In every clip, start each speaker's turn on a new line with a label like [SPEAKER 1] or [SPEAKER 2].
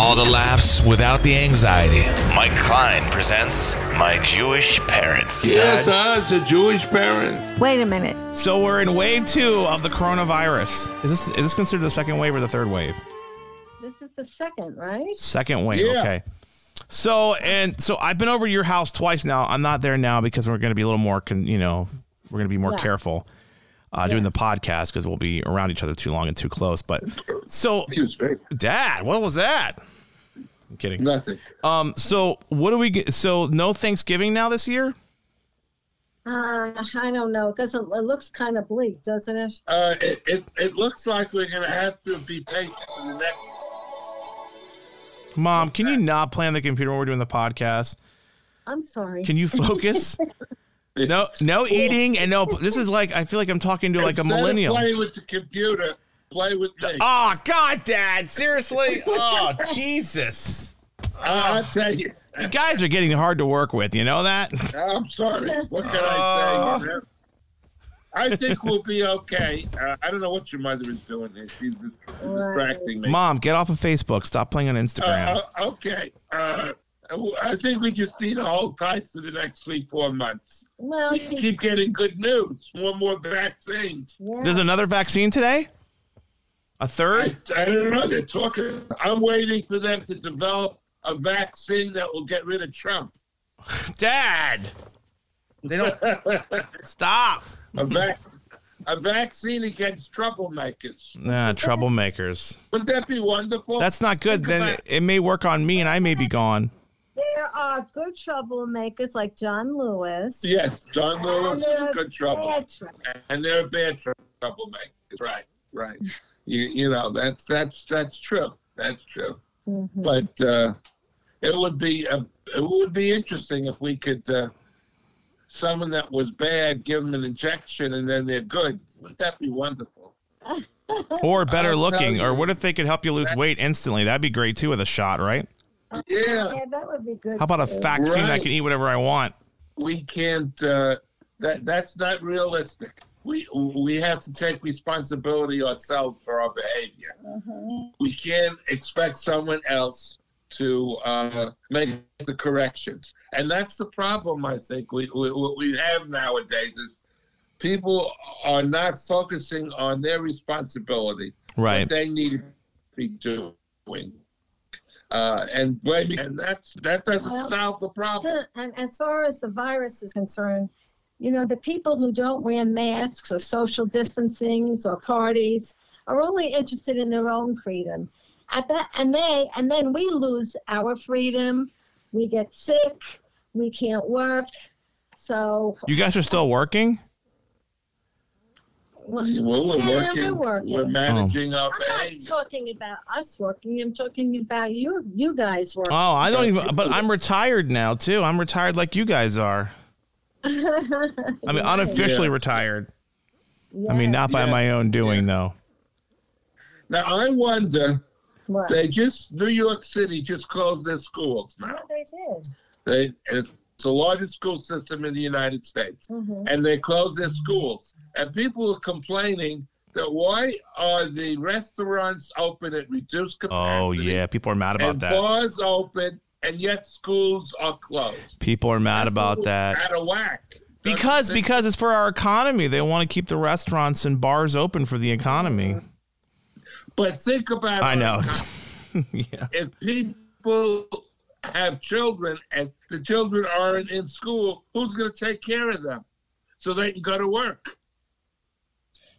[SPEAKER 1] All the laughs without the anxiety. Mike Klein presents My Jewish Parents.
[SPEAKER 2] Yes, us, uh, the Jewish parents.
[SPEAKER 3] Wait a minute.
[SPEAKER 4] So we're in wave two of the coronavirus. Is this is this considered the second wave or the third wave?
[SPEAKER 3] This is the second, right?
[SPEAKER 4] Second wave.
[SPEAKER 2] Yeah.
[SPEAKER 4] Okay. So and so I've been over to your house twice now. I'm not there now because we're going to be a little more, con, you know, we're going to be more
[SPEAKER 3] Yeah.
[SPEAKER 4] careful uh, doing the podcast because we'll be around each other too long and too close. But so,
[SPEAKER 2] He was great.
[SPEAKER 4] Dad, what was that? I'm kidding.
[SPEAKER 2] Nothing.
[SPEAKER 4] Um. So what do we get? So no Thanksgiving now this year.
[SPEAKER 3] Uh, I don't know. It doesn't. It looks kind of bleak, doesn't it?
[SPEAKER 2] Uh, it, it, it looks like we're going to have to be patient for the next.
[SPEAKER 4] Mom, can you not play on the computer when we're doing the podcast?
[SPEAKER 3] I'm sorry.
[SPEAKER 4] Can you focus? no, no eating and no. This is like I feel like I'm talking to like a
[SPEAKER 2] Instead of
[SPEAKER 4] millennial.
[SPEAKER 2] Play with the computer. Play with me.
[SPEAKER 4] Oh God, Dad! Seriously? Oh Jesus!
[SPEAKER 2] I- I'll tell you.
[SPEAKER 4] You guys are getting hard to work with. You know that?
[SPEAKER 2] I'm sorry. What can I say? you know? I think we'll be okay. Uh, I don't know what your mother is doing here. She's just distracting me.
[SPEAKER 4] Mom, get off of Facebook. Stop playing on Instagram.
[SPEAKER 2] Uh, uh, okay. Uh, I think we just need to hold tight for the next three, four months.
[SPEAKER 3] Well,
[SPEAKER 2] We keep getting good news. One more vaccines.
[SPEAKER 3] yeah.
[SPEAKER 4] There's another vaccine today. A third?
[SPEAKER 2] I don't know. They're talking. I'm waiting for them to develop a vaccine that will get rid of Trump.
[SPEAKER 4] Dad, they don't stop.
[SPEAKER 2] A, vac- a vaccine against troublemakers.
[SPEAKER 4] Nah, troublemakers.
[SPEAKER 2] Wouldn't that be wonderful?
[SPEAKER 4] That's not good.
[SPEAKER 2] Think
[SPEAKER 4] Then it, it may work on me, and I may be gone.
[SPEAKER 3] There are good troublemakers like John Lewis.
[SPEAKER 2] yes, John Lewis
[SPEAKER 3] And there
[SPEAKER 2] is
[SPEAKER 3] are
[SPEAKER 2] good trouble.
[SPEAKER 3] bad
[SPEAKER 2] and they're bad troublemakers. Right, right. You you know that's that's that's true. That's true.
[SPEAKER 3] Mhm.
[SPEAKER 2] But uh, it would be a, it would be interesting if we could uh, someone that was bad give them an injection and then they're good. Wouldn't that be wonderful?
[SPEAKER 4] Or better
[SPEAKER 2] I'll
[SPEAKER 4] looking. Or what if they could help you lose weight instantly? That'd be great too with a shot, right?
[SPEAKER 2] Yeah,
[SPEAKER 3] Yeah, that would be good.
[SPEAKER 4] How about a
[SPEAKER 3] too.
[SPEAKER 4] vaccine I can eat whatever I want?
[SPEAKER 2] we can't. Uh, that that's not realistic. We we have to take responsibility ourselves for our behavior.
[SPEAKER 3] Mhm.
[SPEAKER 2] we can't expect someone else to uh, make the corrections, and that's the problem. I think we, we we have nowadays is people are not focusing on their responsibility,
[SPEAKER 4] Right.
[SPEAKER 2] what they need to be doing, uh, and blaming, and that's that doesn't
[SPEAKER 3] Well,
[SPEAKER 2] solve the problem.
[SPEAKER 3] And as far as the virus is concerned, you know, the people who don't wear masks or social distancing or parties are only interested in their own freedom. At that, and they, and then we lose our freedom. We get sick. We can't work. So,
[SPEAKER 4] You guys are still working?
[SPEAKER 3] Well,
[SPEAKER 2] Well, we're
[SPEAKER 3] Yeah,
[SPEAKER 2] working,
[SPEAKER 3] we're working.
[SPEAKER 2] we're managing our
[SPEAKER 3] I'm not talking about us working. I'm talking about you, you guys working.
[SPEAKER 4] Oh, I don't even. But I'm retired now too. I'm retired like you guys are. I mean, unofficially
[SPEAKER 2] Yeah.
[SPEAKER 4] retired. I mean, not by
[SPEAKER 2] Yeah.
[SPEAKER 4] my own doing though.
[SPEAKER 2] Now I wonder.
[SPEAKER 3] What?
[SPEAKER 2] They just New York City just closed their schools now.
[SPEAKER 3] Yeah, they did.
[SPEAKER 2] They it's the largest school system in the United States,
[SPEAKER 3] Mhm.
[SPEAKER 2] and they closed their schools. And people are complaining that why are the restaurants open at reduced capacity?
[SPEAKER 4] Oh yeah, people are mad about
[SPEAKER 2] and
[SPEAKER 4] that.
[SPEAKER 2] bars open, and yet schools are closed.
[SPEAKER 4] People are mad
[SPEAKER 2] That's
[SPEAKER 4] about that.
[SPEAKER 2] Out of whack. Don't
[SPEAKER 4] Because because it's for our economy. They want to keep the restaurants and bars open for the economy.
[SPEAKER 2] But think about.
[SPEAKER 4] I know.
[SPEAKER 2] economy.
[SPEAKER 4] yeah.
[SPEAKER 2] if people have children and the children aren't in school, who's going to take care of them so they can go to work?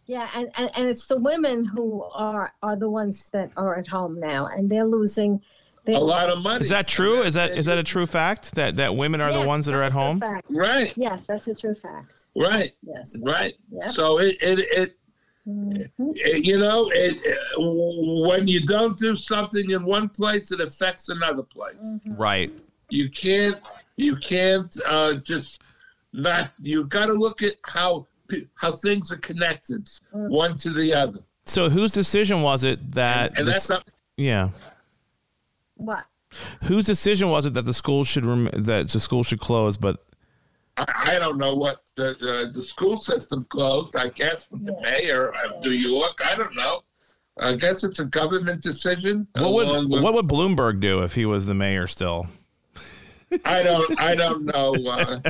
[SPEAKER 3] Yeah, and, and, and it's the women who are are the ones that are at home now, and they're losing. They,
[SPEAKER 2] A lot of money.
[SPEAKER 4] Is that true? Is that is that a true fact that that women are the ones that are at home?
[SPEAKER 3] fact.
[SPEAKER 2] Right,
[SPEAKER 3] Yes, that's a true fact.
[SPEAKER 2] right,
[SPEAKER 3] Yes.
[SPEAKER 2] right.
[SPEAKER 3] Yeah.
[SPEAKER 2] So it, it, it, it Mm-hmm. Eh, you know, it, eh, when you don't do something in one place, it affects another place. Mm-hmm.
[SPEAKER 4] Right.
[SPEAKER 2] You can't, you can't uh, just not. You got to look at how how things are connected, mm. one to the other,
[SPEAKER 4] So whose decision was it that
[SPEAKER 2] and
[SPEAKER 4] this-
[SPEAKER 2] that's not.
[SPEAKER 4] yeah.
[SPEAKER 3] What?
[SPEAKER 4] Whose decision was it that the school should rem- that the school should close? But
[SPEAKER 2] I, I don't know what the, the the school system closed. I guess with the mayor of New York. I don't know. I guess it's a government decision.
[SPEAKER 4] What would
[SPEAKER 2] with-
[SPEAKER 4] what would Bloomberg do if he was the mayor still?
[SPEAKER 2] I don't. I don't know. Uh,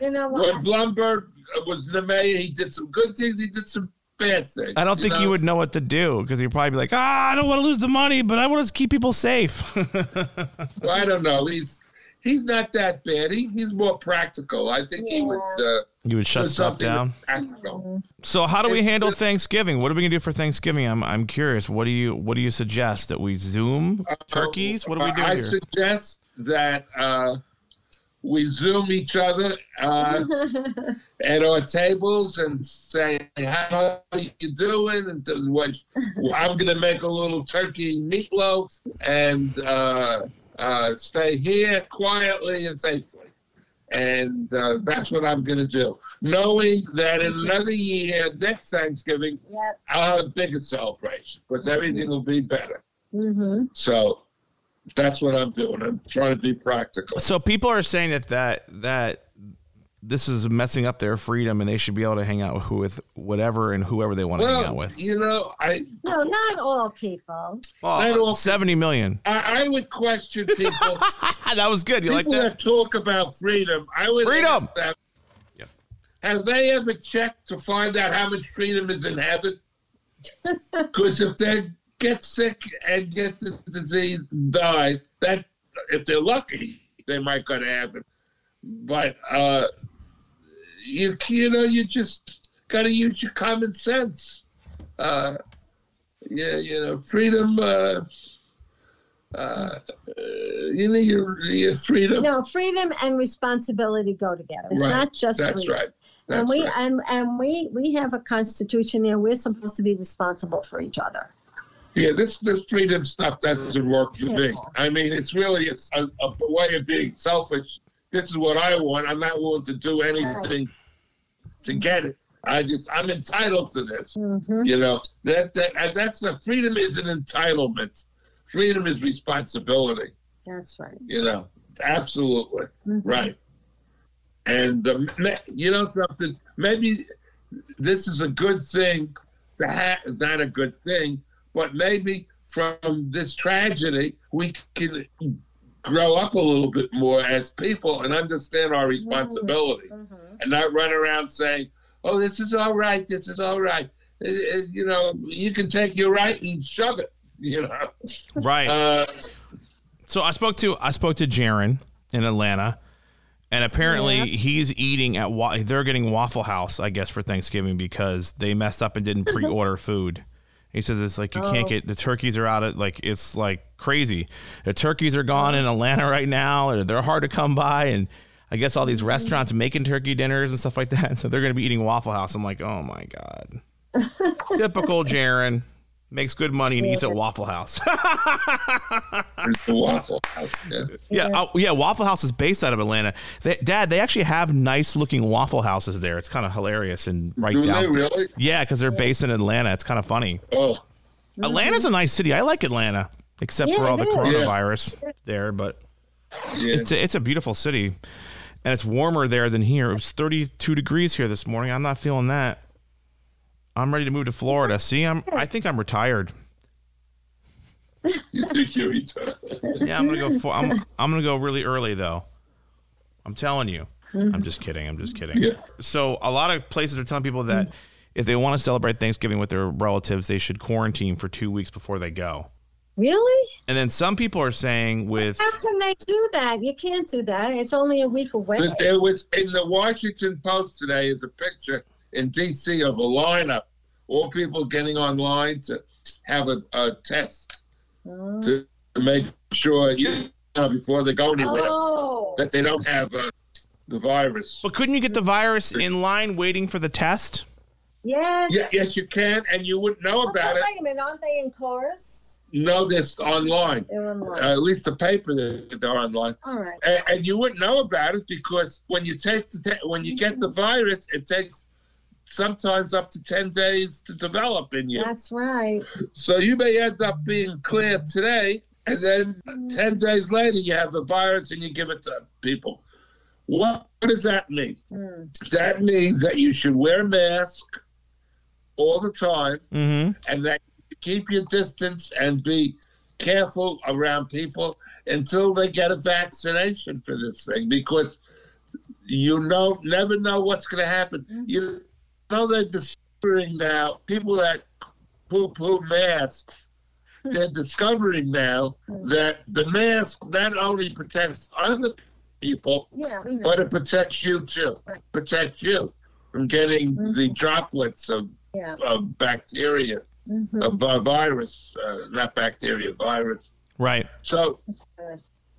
[SPEAKER 3] You know
[SPEAKER 2] when
[SPEAKER 3] what?
[SPEAKER 2] Bloomberg was the mayor, he did some good things. He did some bad things.
[SPEAKER 4] I don't think
[SPEAKER 2] know?
[SPEAKER 4] he would know what to do because he'd probably be like, ah, I don't want to lose the money, but I want to keep people safe.
[SPEAKER 2] Well, I don't know. He's he's not that bad. He, he's more practical. I think he would. Uh,
[SPEAKER 4] you would shut stuff down.
[SPEAKER 2] Practical.
[SPEAKER 4] So how do we
[SPEAKER 2] It's-
[SPEAKER 4] handle
[SPEAKER 2] it's-
[SPEAKER 4] Thanksgiving? What are we gonna do for Thanksgiving? I'm I'm curious. What do you what do you suggest that we Zoom turkeys? What do we do
[SPEAKER 2] I
[SPEAKER 4] here?
[SPEAKER 2] suggest that uh, we zoom each other uh, at our tables and say, "How are you doing?" And to what I'm going to make a little turkey meatloaf and uh, uh, stay here quietly and safely. And uh, that's what I'm going to do, knowing that in another year, next Thanksgiving,
[SPEAKER 3] Yep.
[SPEAKER 2] I'll have a bigger celebration because everything will be better.
[SPEAKER 3] hmm
[SPEAKER 2] So that's what I'm doing. I'm trying to be practical.
[SPEAKER 4] So people are saying that that that this is messing up their freedom, and they should be able to hang out with, with whatever and whoever they want to hang out with.
[SPEAKER 2] you know, I,
[SPEAKER 3] No, not all people.
[SPEAKER 2] I
[SPEAKER 4] Oh,
[SPEAKER 2] don't-
[SPEAKER 4] Seventy million.
[SPEAKER 2] I I would question people.
[SPEAKER 4] that was good. You like
[SPEAKER 2] people
[SPEAKER 4] that?
[SPEAKER 2] that talk about freedom. I would
[SPEAKER 4] Freedom!
[SPEAKER 2] ask them,
[SPEAKER 4] Yep.
[SPEAKER 2] Have they ever checked to find out how much freedom is in heaven? Because if they get sick and get this disease, die, that if they're lucky, they might go to heaven. But uh, you you know you just got to use your common sense. Uh, yeah, you know, freedom. Uh, uh, you know, your your freedom.
[SPEAKER 3] No, freedom and responsibility go together. It's
[SPEAKER 2] Right.
[SPEAKER 3] not just
[SPEAKER 2] That's
[SPEAKER 3] freedom.
[SPEAKER 2] right.
[SPEAKER 3] and we
[SPEAKER 2] right.
[SPEAKER 3] and and we we have a constitution there. We're supposed to be responsible for each other.
[SPEAKER 2] Yeah, this this freedom stuff doesn't work for me. I mean, it's really a, a, a way of being selfish. This is what I want. I'm not willing to do anything to get it. I just I'm entitled to this.
[SPEAKER 3] hmm
[SPEAKER 2] You know that that that's the freedom is an entitlement. Freedom is responsibility.
[SPEAKER 3] That's right.
[SPEAKER 2] You know, absolutely
[SPEAKER 3] Mhm.
[SPEAKER 2] right. And you know something? Maybe this is a good thing to have. Not a good thing, but maybe from this tragedy we can grow up a little bit more as people and understand our responsibility,
[SPEAKER 3] Mhm.
[SPEAKER 2] and not run around saying, "Oh, this is all right. This is all right." Uh, uh, You know, you can take your right and shove it. You know.
[SPEAKER 4] Right.
[SPEAKER 2] Uh,
[SPEAKER 4] So I spoke to I spoke to Jaron in Atlanta, and apparently
[SPEAKER 3] Yeah.
[SPEAKER 4] he's eating at Wa- they're getting Waffle House, I guess, for Thanksgiving because they messed up and didn't pre-order food. He says it's like you can't
[SPEAKER 3] Oh.
[SPEAKER 4] get the turkeys are out of like it's like crazy. The turkeys are gone in oh. Atlanta right now. and They're hard to come by, and I guess all these mm-hmm. restaurants making turkey dinners and stuff like that. So they're going to be eating Waffle House. I'm like, oh my god, typical Jaron makes good money and eats at Waffle House.
[SPEAKER 2] the Waffle House. Yeah.
[SPEAKER 4] Yeah, uh, yeah. Waffle House is based out of Atlanta. They, Dad, they actually have nice looking Waffle Houses there. It's kind of hilarious and right
[SPEAKER 2] Do
[SPEAKER 4] down.
[SPEAKER 2] they really?
[SPEAKER 4] Yeah, because they're based in Atlanta. It's kind of funny.
[SPEAKER 2] Oh,
[SPEAKER 4] Atlanta's a nice city. I like Atlanta, except for all the
[SPEAKER 3] it is.
[SPEAKER 4] coronavirus there. But
[SPEAKER 2] yeah.
[SPEAKER 4] it's a, it's a beautiful city, and it's warmer there than here. It was 32 degrees here this morning. I'm not feeling that. I'm ready to move to Florida. See, I'm. I think I'm retired.
[SPEAKER 2] You think you're retired?
[SPEAKER 4] Yeah, I'm gonna go. For, I'm. I'm gonna go really early though. I'm telling you. I'm just kidding. I'm just kidding.
[SPEAKER 2] Yeah.
[SPEAKER 4] So a lot of places are telling people that if they want to celebrate Thanksgiving with their relatives, they should quarantine for two weeks before they go.
[SPEAKER 3] Really?
[SPEAKER 4] And then some people are saying with
[SPEAKER 3] How can they do that? You can't do that. It's only a week away.
[SPEAKER 2] But there was in the Washington Post today is a picture in D.C. of a lineup, all people getting online to have a, a test
[SPEAKER 3] Oh.
[SPEAKER 2] to, to make sure you know before they go anywhere
[SPEAKER 3] Oh.
[SPEAKER 2] that they don't have uh, the virus.
[SPEAKER 4] But couldn't you get the virus in line waiting for the test?
[SPEAKER 3] Yes.
[SPEAKER 2] Yeah, yes, you can, and you wouldn't know about it.
[SPEAKER 3] Wait a minute. Aren't they in cars?
[SPEAKER 2] No, this online,
[SPEAKER 3] They're online.
[SPEAKER 2] uh, at least the paper that they're online.
[SPEAKER 3] All right.
[SPEAKER 2] and, and you wouldn't know about it because when you take the te- when you get the virus, it takes sometimes up to ten days to develop in you.
[SPEAKER 3] That's right.
[SPEAKER 2] So you may end up being clear today, and then ten days later you have the virus and you give it to people. What, what does that mean?
[SPEAKER 3] Hmm.
[SPEAKER 2] That means that you should wear a mask all the time,
[SPEAKER 4] Mm-hmm.
[SPEAKER 2] and that keep your distance and be careful around people until they get a vaccination for this thing because you know never know what's going to happen. You know they're discovering now people that poo-poo masks. They're discovering now that the mask not only protects other people,
[SPEAKER 3] Yeah,
[SPEAKER 2] but it protects you too.
[SPEAKER 3] Right.
[SPEAKER 2] Protects you from getting the
[SPEAKER 3] Mhm.
[SPEAKER 2] droplets of,
[SPEAKER 3] yeah.
[SPEAKER 2] of bacteria,
[SPEAKER 3] Mhm.
[SPEAKER 2] of uh, virus, uh, not bacteria, virus.
[SPEAKER 4] Right.
[SPEAKER 2] So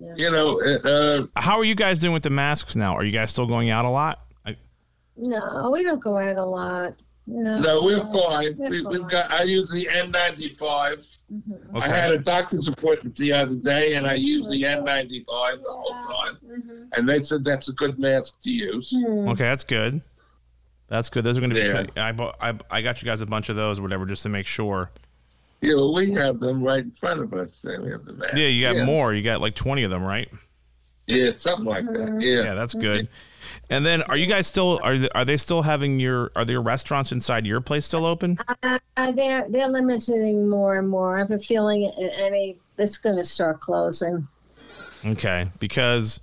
[SPEAKER 3] Yeah.
[SPEAKER 2] you know, uh,
[SPEAKER 4] How are you guys doing with the masks now? Are you guys still going out a lot? I,
[SPEAKER 3] No, we don't go out a lot. No.
[SPEAKER 2] no, we're fine.
[SPEAKER 3] We're
[SPEAKER 2] We, we've got. I use the N95.
[SPEAKER 3] Mhm.
[SPEAKER 2] I had a doctor's appointment the other day, and I used the N95 the whole time.
[SPEAKER 3] Mhm.
[SPEAKER 2] And they said that's a good mask to use.
[SPEAKER 3] Hmm.
[SPEAKER 4] Okay, that's good. That's good. Those are going to be.
[SPEAKER 2] Yeah.
[SPEAKER 4] I, I I got you guys a bunch of those or whatever just to make sure.
[SPEAKER 2] Yeah, know, we have them right in front of us. We have the mask.
[SPEAKER 4] Yeah, you got
[SPEAKER 2] yeah.
[SPEAKER 4] more. You got like twenty of them, right?
[SPEAKER 2] Yeah, something like that. Yeah.
[SPEAKER 4] Yeah, that's good. And then, are you guys still are they, are they still having your are there restaurants inside your place still open?
[SPEAKER 3] Uh, they're they're limiting more and more. I have a feeling any it's going to start closing.
[SPEAKER 4] Okay, because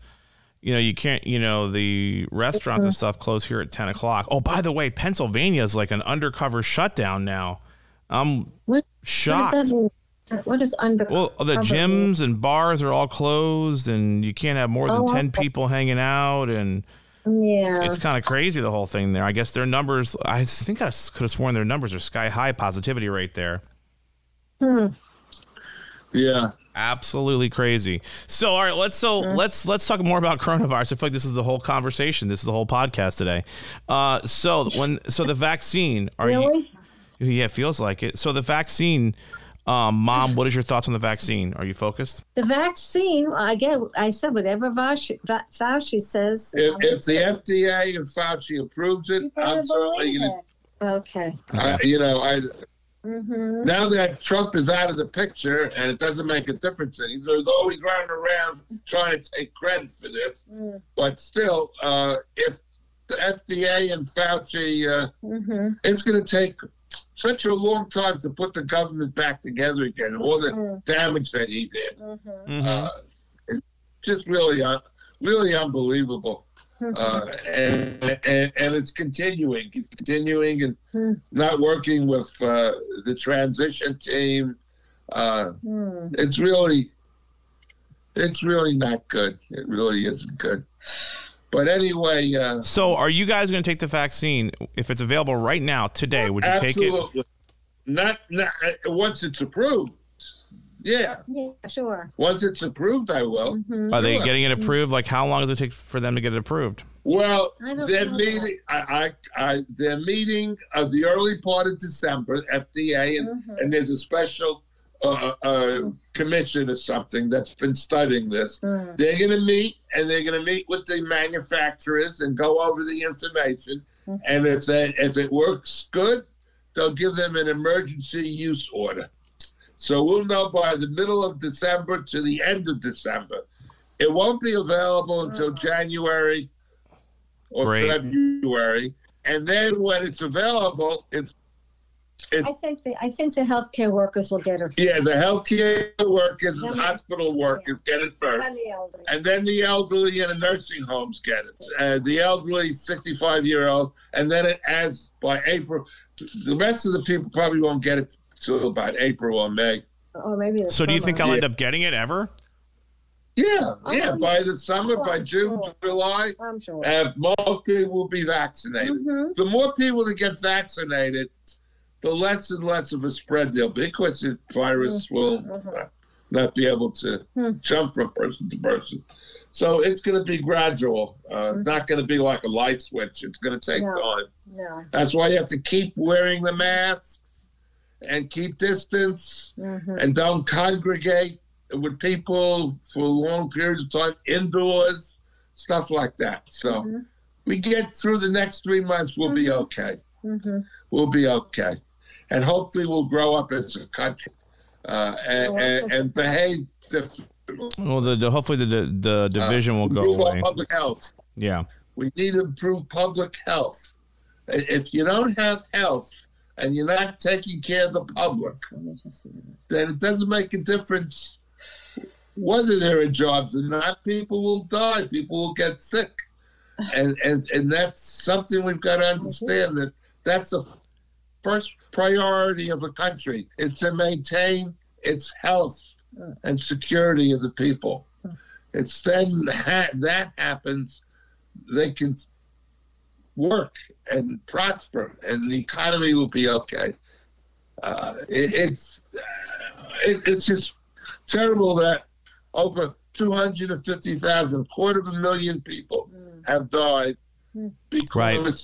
[SPEAKER 4] you know you can't you know the restaurants
[SPEAKER 3] Mm-hmm.
[SPEAKER 4] and stuff close here at ten o'clock. Oh, by the way, Pennsylvania is like an undercover shutdown now. I'm
[SPEAKER 3] What,
[SPEAKER 4] shocked.
[SPEAKER 3] what, does that mean? What is under?
[SPEAKER 4] Well, the gyms and bars are all closed, and you can't have more than
[SPEAKER 3] Oh,
[SPEAKER 4] ten
[SPEAKER 3] okay.
[SPEAKER 4] people hanging out, and?
[SPEAKER 3] Yeah.
[SPEAKER 4] it's kind of crazy the whole thing there. I guess their numbers. I think I could have sworn their numbers are sky high positivity rate there.
[SPEAKER 3] Hmm.
[SPEAKER 2] Yeah.
[SPEAKER 4] Absolutely crazy. So, all right, let's so let's let's talk more about coronavirus. I feel like this is the whole conversation. This is the whole podcast today. Uh, so when so the vaccine are
[SPEAKER 3] Really?
[SPEAKER 4] you? Yeah, it feels like it. So the vaccine, um, mom, what is your thoughts on the vaccine? Are you focused?
[SPEAKER 3] The vaccine, I get. I said whatever Fauci, Va- Fauci says.
[SPEAKER 2] If, if the FDA and Fauci approves it,
[SPEAKER 3] you
[SPEAKER 2] I'm certainly going
[SPEAKER 3] it. Okay.
[SPEAKER 2] to, you know, I
[SPEAKER 3] hmm
[SPEAKER 2] now that Trump is out of the picture and it doesn't make a difference, and he's always running around trying to take credit for this.
[SPEAKER 3] Mm.
[SPEAKER 2] But still, uh, if the FDA and Fauci, uh,
[SPEAKER 3] hmm
[SPEAKER 2] it's going to take such a long time to put the government back together again. All the
[SPEAKER 3] Mm.
[SPEAKER 2] damage that he did,
[SPEAKER 3] hmm
[SPEAKER 4] Mhm.
[SPEAKER 2] uh, it's just really, uh, really unbelievable. Uh, and, and and it's continuing, it's continuing, and
[SPEAKER 3] Hmm.
[SPEAKER 2] not working with uh, the transition team. Uh,
[SPEAKER 3] Hmm.
[SPEAKER 2] it's really, it's really not good. It really isn't good. But anyway, uh,
[SPEAKER 4] So, are you guys going to take the vaccine if it's available right now today? Would you take it?
[SPEAKER 2] not. Not uh, once it's approved. Yeah,
[SPEAKER 3] Yeah, sure.
[SPEAKER 2] once it's approved, I will.
[SPEAKER 3] hmm
[SPEAKER 4] Are they getting it approved? Like, how long does it take for them to get it approved?
[SPEAKER 2] Well,
[SPEAKER 3] I don't
[SPEAKER 2] their meeting, I, I, I, their meeting of the early part of December, FDA, and,
[SPEAKER 3] Mhm.
[SPEAKER 2] and there's a special uh, uh, commission or something that's been studying this.
[SPEAKER 3] Mm.
[SPEAKER 2] They're going to meet, and they're going to meet with the manufacturers and go over the information. And if they, if it works good, they'll give them an emergency use order. So we'll know by the middle of December to the end of December. It won't be available until January or
[SPEAKER 4] Great.
[SPEAKER 2] February, and then when it's available, it's
[SPEAKER 3] I think the I think the healthcare workers will get it. First.
[SPEAKER 2] yeah, the healthcare workers and hospital workers get it first.
[SPEAKER 3] And the elderly.
[SPEAKER 2] and then the elderly in the nursing homes get it. Uh, the elderly, 65 year old, and then it as by April, the rest of the people probably won't get it till about April or May.
[SPEAKER 3] Or maybe. the
[SPEAKER 4] So, do you think I'll
[SPEAKER 3] summer.
[SPEAKER 4] end up getting it ever?
[SPEAKER 2] Yeah,
[SPEAKER 3] Oh,
[SPEAKER 2] yeah.
[SPEAKER 3] yeah.
[SPEAKER 2] By the summer,
[SPEAKER 3] Oh,
[SPEAKER 2] by
[SPEAKER 3] I'm
[SPEAKER 2] June,
[SPEAKER 3] sure.
[SPEAKER 2] July,
[SPEAKER 3] I'm sure.
[SPEAKER 2] uh, most people will be vaccinated.
[SPEAKER 3] Mhm.
[SPEAKER 2] The more people that get vaccinated, the less and less of a spread there'll be because the virus will
[SPEAKER 3] Mhm.
[SPEAKER 2] uh, not be able to
[SPEAKER 3] Hmm.
[SPEAKER 2] jump from person to person. So it's going to be gradual. Uh, Not going to be like a light switch. It's going to take
[SPEAKER 3] No.
[SPEAKER 2] time.
[SPEAKER 3] No.
[SPEAKER 2] That's why you have to keep wearing the masks and keep distance
[SPEAKER 3] hmm
[SPEAKER 2] and don't congregate with people for long periods of time indoors, stuff like that. So
[SPEAKER 3] Mhm.
[SPEAKER 2] we get through the next three months, we'll be okay.
[SPEAKER 3] hmm
[SPEAKER 2] We'll be okay. And hopefully we'll grow up as a country uh, and, and, and behave differently.
[SPEAKER 4] Well, the, the hopefully the the, the division will go
[SPEAKER 2] Improve
[SPEAKER 4] away.
[SPEAKER 2] public health.
[SPEAKER 4] Yeah.
[SPEAKER 2] We need to improve public health. If you don't have health and you're not taking care of the public,
[SPEAKER 3] Let me just see this.
[SPEAKER 2] then it doesn't make a difference whether there are jobs or not. People will die. People will get sick, and and and that's something we've got to understand that that's the first priority of a country is to maintain its health and security of the people. It's then ha- that happens, they can work and prosper, and the economy will be okay. Uh, it, it's it, it's just terrible that over 250,000, quarter of a million people have died because
[SPEAKER 4] Right.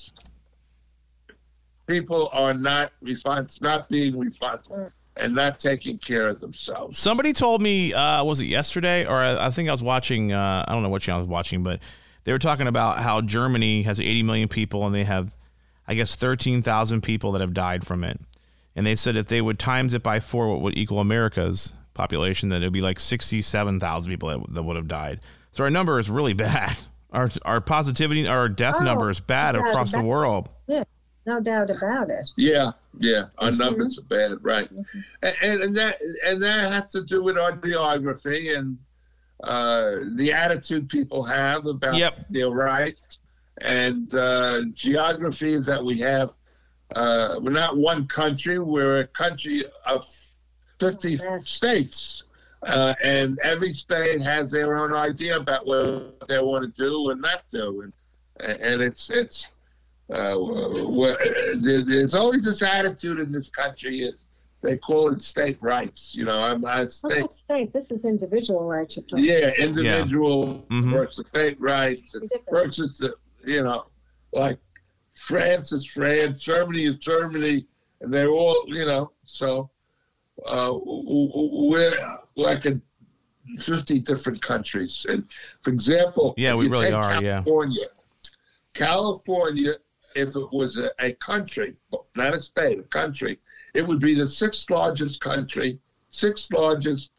[SPEAKER 2] People are not respons- not being responsible and not taking care of themselves.
[SPEAKER 4] Somebody told me, uh, was it yesterday or I, I think I was watching? Uh, I don't know what channel I was watching, but they were talking about how Germany has 80 million people and they have, I guess, 13,000 people that have died from it. And they said if they would times it by four, what would equal America's population, that it would be like 67,000 people that, that would have died. So our number is really bad. Our our positivity, our death
[SPEAKER 3] Oh,
[SPEAKER 4] number is bad
[SPEAKER 3] yeah,
[SPEAKER 4] across the world.
[SPEAKER 3] Yeah, no doubt about it.
[SPEAKER 2] Yeah, yeah, our
[SPEAKER 3] Mhm.
[SPEAKER 2] numbers are bad, right? And, and and that and that has to do with our geography and uh, the attitude people have about
[SPEAKER 4] Yep.
[SPEAKER 2] their rights. And uh, geography that we have uh, we're not one country; we're a country of fifty states. Uh, and every state has their own idea about what they want to do and not do, and and it's it's uh, what, there, there's always this attitude in this country is they call it state rights. You know, I'm I
[SPEAKER 3] Well,
[SPEAKER 2] state,
[SPEAKER 3] not state. This is individual rights. you're talking
[SPEAKER 2] yeah, individual
[SPEAKER 4] Mhm.
[SPEAKER 2] versus state rights versus the, you know, like France is France, Germany is Germany, and they're all you know. So uh, w- w- we're like a 50 different countries, and for example,
[SPEAKER 4] Yeah, we really
[SPEAKER 2] take
[SPEAKER 4] are, yeah.
[SPEAKER 2] California, California, if it was a, a country, not a state, a country, it would be the sixth largest country, sixth largest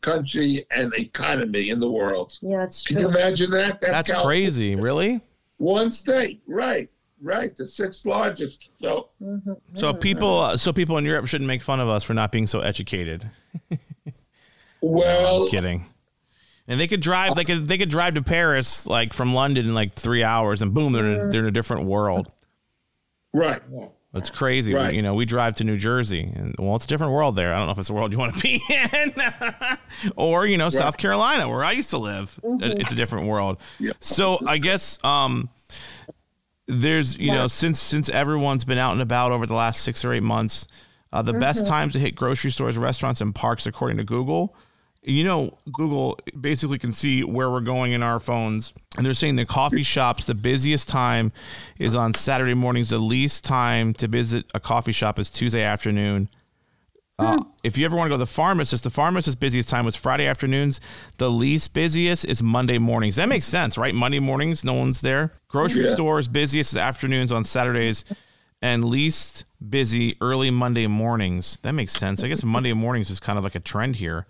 [SPEAKER 2] country and economy in the world.
[SPEAKER 3] Yeah, it's
[SPEAKER 2] Can you imagine that?
[SPEAKER 4] That's
[SPEAKER 2] California.
[SPEAKER 4] crazy. Really?
[SPEAKER 2] One state, right, right, the sixth largest. So,
[SPEAKER 3] Mhm.
[SPEAKER 4] So people, so people in Europe shouldn't make fun of us for not being so educated.
[SPEAKER 2] well,
[SPEAKER 4] I'm kidding. And they could drive, they could, they could drive to Paris like from London in like three hours, and boom, they're in they're in a different world.
[SPEAKER 2] Right,
[SPEAKER 3] Yeah.
[SPEAKER 4] It's crazy. We- you know, we drive to New Jersey, and well, it's a different world there. I don't know if it's a world you want to be in, or you know, South Carolina, where I used to live. It's a different world.
[SPEAKER 2] Yeah.
[SPEAKER 4] So I guess um, there's you know since since everyone's been out and about over the last six or eight months, uh, the best times to hit grocery stores, restaurants, and parks, according to Google. You know, Google basically can see where we're going in our phones, and they're saying the coffee shops, the busiest time is on Saturday mornings. The least time to visit a coffee shop is Tuesday afternoon. Uh, if you ever want to go to the pharmacist, the pharmacist's busiest time was Friday afternoons. The least busiest is Monday mornings. That makes sense, right? Monday mornings, no one's there. Grocery
[SPEAKER 2] Yeah.
[SPEAKER 4] stores busiest is afternoons on Saturdays, and least busy early Monday mornings. That makes sense. I guess Monday mornings is kind of like a trend here.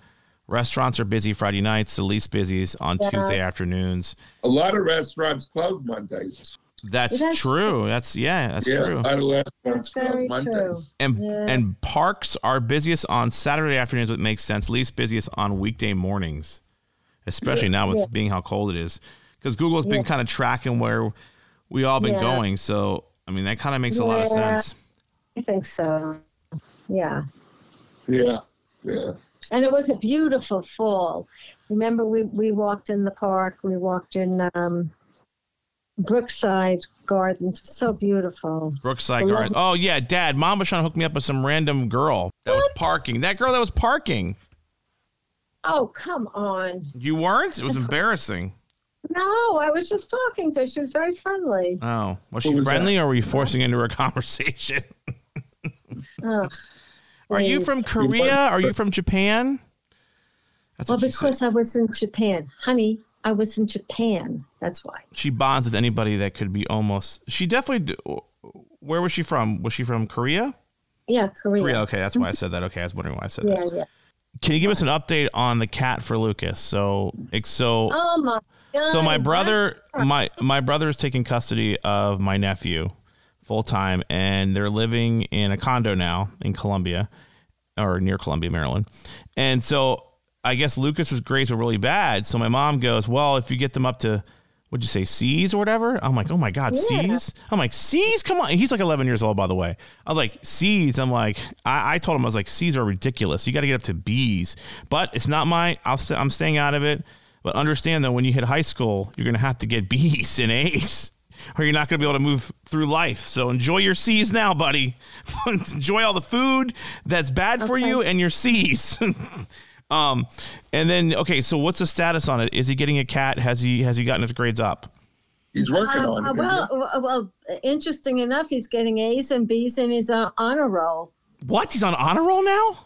[SPEAKER 4] Restaurants are busy Friday nights. The least busy is on Tuesday afternoons.
[SPEAKER 2] a lot of restaurants close Mondays.
[SPEAKER 4] That's,
[SPEAKER 3] That's
[SPEAKER 4] true. That's yeah, that's
[SPEAKER 2] yeah,
[SPEAKER 4] true.
[SPEAKER 2] a lot of restaurants
[SPEAKER 3] That's very
[SPEAKER 2] close
[SPEAKER 3] true.
[SPEAKER 2] Mondays.
[SPEAKER 4] And
[SPEAKER 3] Yeah.
[SPEAKER 4] and parks are busiest on Saturday afternoons. It makes sense. Least busiest on weekday mornings, especially now with
[SPEAKER 3] Yeah.
[SPEAKER 4] being how cold it is. Because Google's been
[SPEAKER 3] Yeah.
[SPEAKER 4] kind of tracking where we all been
[SPEAKER 3] Yeah.
[SPEAKER 4] going. So I mean that kind of makes a lot of sense.
[SPEAKER 3] I think so. Yeah.
[SPEAKER 2] Yeah, yeah.
[SPEAKER 3] And it was a beautiful fall. Remember, we, we walked in the park, we walked in um, Brookside Gardens. So beautiful.
[SPEAKER 4] Brookside Gardens. Oh yeah, Dad, Mom was trying to hook me up with some random girl that was parking. That girl that was parking.
[SPEAKER 3] Oh, come on.
[SPEAKER 4] You weren't. It was embarrassing.
[SPEAKER 3] No, I was just talking to her. She was very friendly.
[SPEAKER 4] Oh, was she
[SPEAKER 2] was
[SPEAKER 4] friendly, or were you forcing into her conversation?
[SPEAKER 3] Ugh.
[SPEAKER 4] Are you from Korea? Are you from Japan? That's
[SPEAKER 3] Well, because I was in Japan. Honey, I was in Japan. That's why.
[SPEAKER 4] she bonds with anybody that could be almost. She definitely. Where was she from? Was she from Korea?
[SPEAKER 3] Yeah, Korea.
[SPEAKER 4] Korea. Okay, that's why I mm-hmm. said that. Okay, I was wondering why I said
[SPEAKER 3] Yeah,
[SPEAKER 4] that.
[SPEAKER 3] yeah.
[SPEAKER 4] Can you give us an update on the cat for Lucas? So, so,
[SPEAKER 3] Oh my God.
[SPEAKER 4] so my brother, my my brother is taking custody of my nephew full time, and they're living in a condo now in Columbia or near Columbia, Maryland. And so I guess Lucas's grades were really bad. So my mom goes, Well, if you get them up to what'd you say, C's or whatever? I'm like, oh my God,
[SPEAKER 3] Yeah.
[SPEAKER 4] C's? I'm like, C's? Come on. He's like 11 years old, by the way. I was like, C's. I'm like, I, I told him, I was like, C's are ridiculous. You got to get up to B's. But it's not my, I'll st- I'm staying out of it. But understand that when you hit high school, you're going to have to get B's and A's. Or you're not going to be able to move through life. So enjoy your C's now, buddy. enjoy all the food that's bad for you and your C's. Um, and then okay, so what's the status on it? Is he getting a cat? Has he has he gotten his grades up?
[SPEAKER 2] He's working
[SPEAKER 3] Uh,
[SPEAKER 2] on
[SPEAKER 3] uh,
[SPEAKER 2] it.
[SPEAKER 3] well, well, well, interesting enough, he's getting A's and B's in his on honor roll.
[SPEAKER 4] What? He's on honor roll now?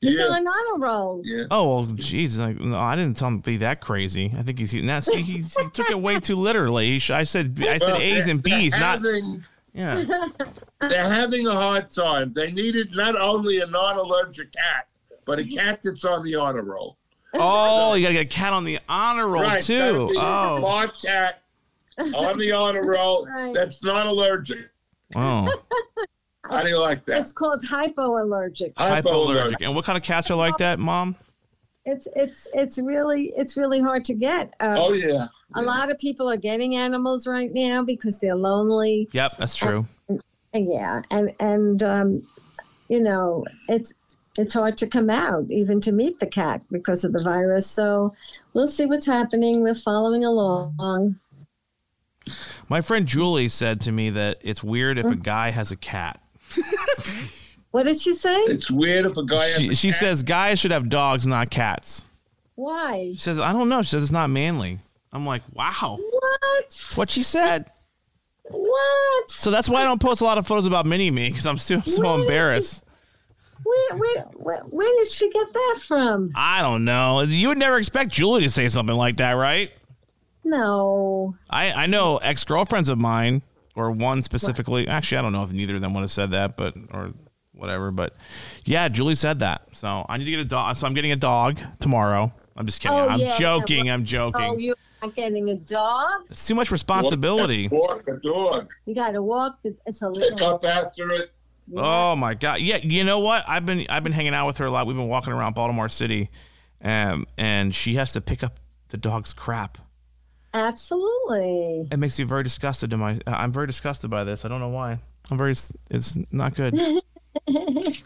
[SPEAKER 3] He's
[SPEAKER 2] yeah,
[SPEAKER 3] on honor roll.
[SPEAKER 2] yeah.
[SPEAKER 4] Oh well, jeez, like, no, I didn't tell him to be that crazy. I think he's now. See, he, he took it way too literally. He I said I said
[SPEAKER 2] Well,
[SPEAKER 4] A's and B's, not
[SPEAKER 2] having,
[SPEAKER 4] yeah.
[SPEAKER 2] They're having a hard time. They needed not only a non-allergic cat, but a cat that's on the honor roll.
[SPEAKER 4] Oh, you gotta get a cat on the honor roll
[SPEAKER 2] right,
[SPEAKER 4] too.
[SPEAKER 2] gotta be a
[SPEAKER 4] Oh,
[SPEAKER 2] smart cat on the honor roll
[SPEAKER 3] Right.
[SPEAKER 2] that's not allergic.
[SPEAKER 4] oh,
[SPEAKER 2] How do you like that?
[SPEAKER 3] It's called hypoallergic.
[SPEAKER 4] hypoallergic. And what kind of cats are like that, Mom?
[SPEAKER 3] It's it's it's really it's really hard to get. Uh,
[SPEAKER 2] Oh yeah.
[SPEAKER 3] A lot of people are getting animals right now because they're lonely.
[SPEAKER 4] Yep, that's true.
[SPEAKER 3] Yeah, and and um, you know it's it's hard to come out even to meet the cat because of the virus. So we'll see what's happening. We're following along.
[SPEAKER 4] My friend Julie said to me that it's weird if a guy has a cat.
[SPEAKER 3] What did she say?
[SPEAKER 2] It's weird if a guy has
[SPEAKER 4] She,
[SPEAKER 2] a
[SPEAKER 4] she
[SPEAKER 2] cat.
[SPEAKER 4] says guys should have dogs, not cats.
[SPEAKER 3] Why?
[SPEAKER 4] She says, I don't know. She says it's not manly. I'm like, wow.
[SPEAKER 3] What?
[SPEAKER 4] What she said.
[SPEAKER 3] What?
[SPEAKER 4] So that's why I don't post a lot of photos about mini me because I'm still so
[SPEAKER 3] Why did
[SPEAKER 4] embarrassed.
[SPEAKER 3] Where, where, where, where did she get that from?
[SPEAKER 4] I don't know. You would never expect Julie to say something like that, right?
[SPEAKER 3] No.
[SPEAKER 4] I, I know ex girlfriends of mine, or one specifically. Actually, I don't know if neither of them would have said that, but or whatever. But yeah, Julie said that. So I need to get a dog. So I'm getting a dog tomorrow. I'm just kidding.
[SPEAKER 3] Oh,
[SPEAKER 4] I'm
[SPEAKER 3] yeah.
[SPEAKER 4] joking. I'm joking.
[SPEAKER 3] Oh,
[SPEAKER 4] joking.
[SPEAKER 3] you're not getting a dog?
[SPEAKER 4] It's too much responsibility.
[SPEAKER 2] Walk a dog.
[SPEAKER 3] You got to walk. the- It's a little.
[SPEAKER 2] Pick up after it.
[SPEAKER 4] Oh my god! Yeah, you know what? I've been I've been hanging out with her a lot. We've been walking around Baltimore City, um, and she has to pick up the dog's crap.
[SPEAKER 3] Absolutely.
[SPEAKER 4] It makes me very disgusted. To my, I'm very disgusted by this. I don't know why. I'm very. It's not good.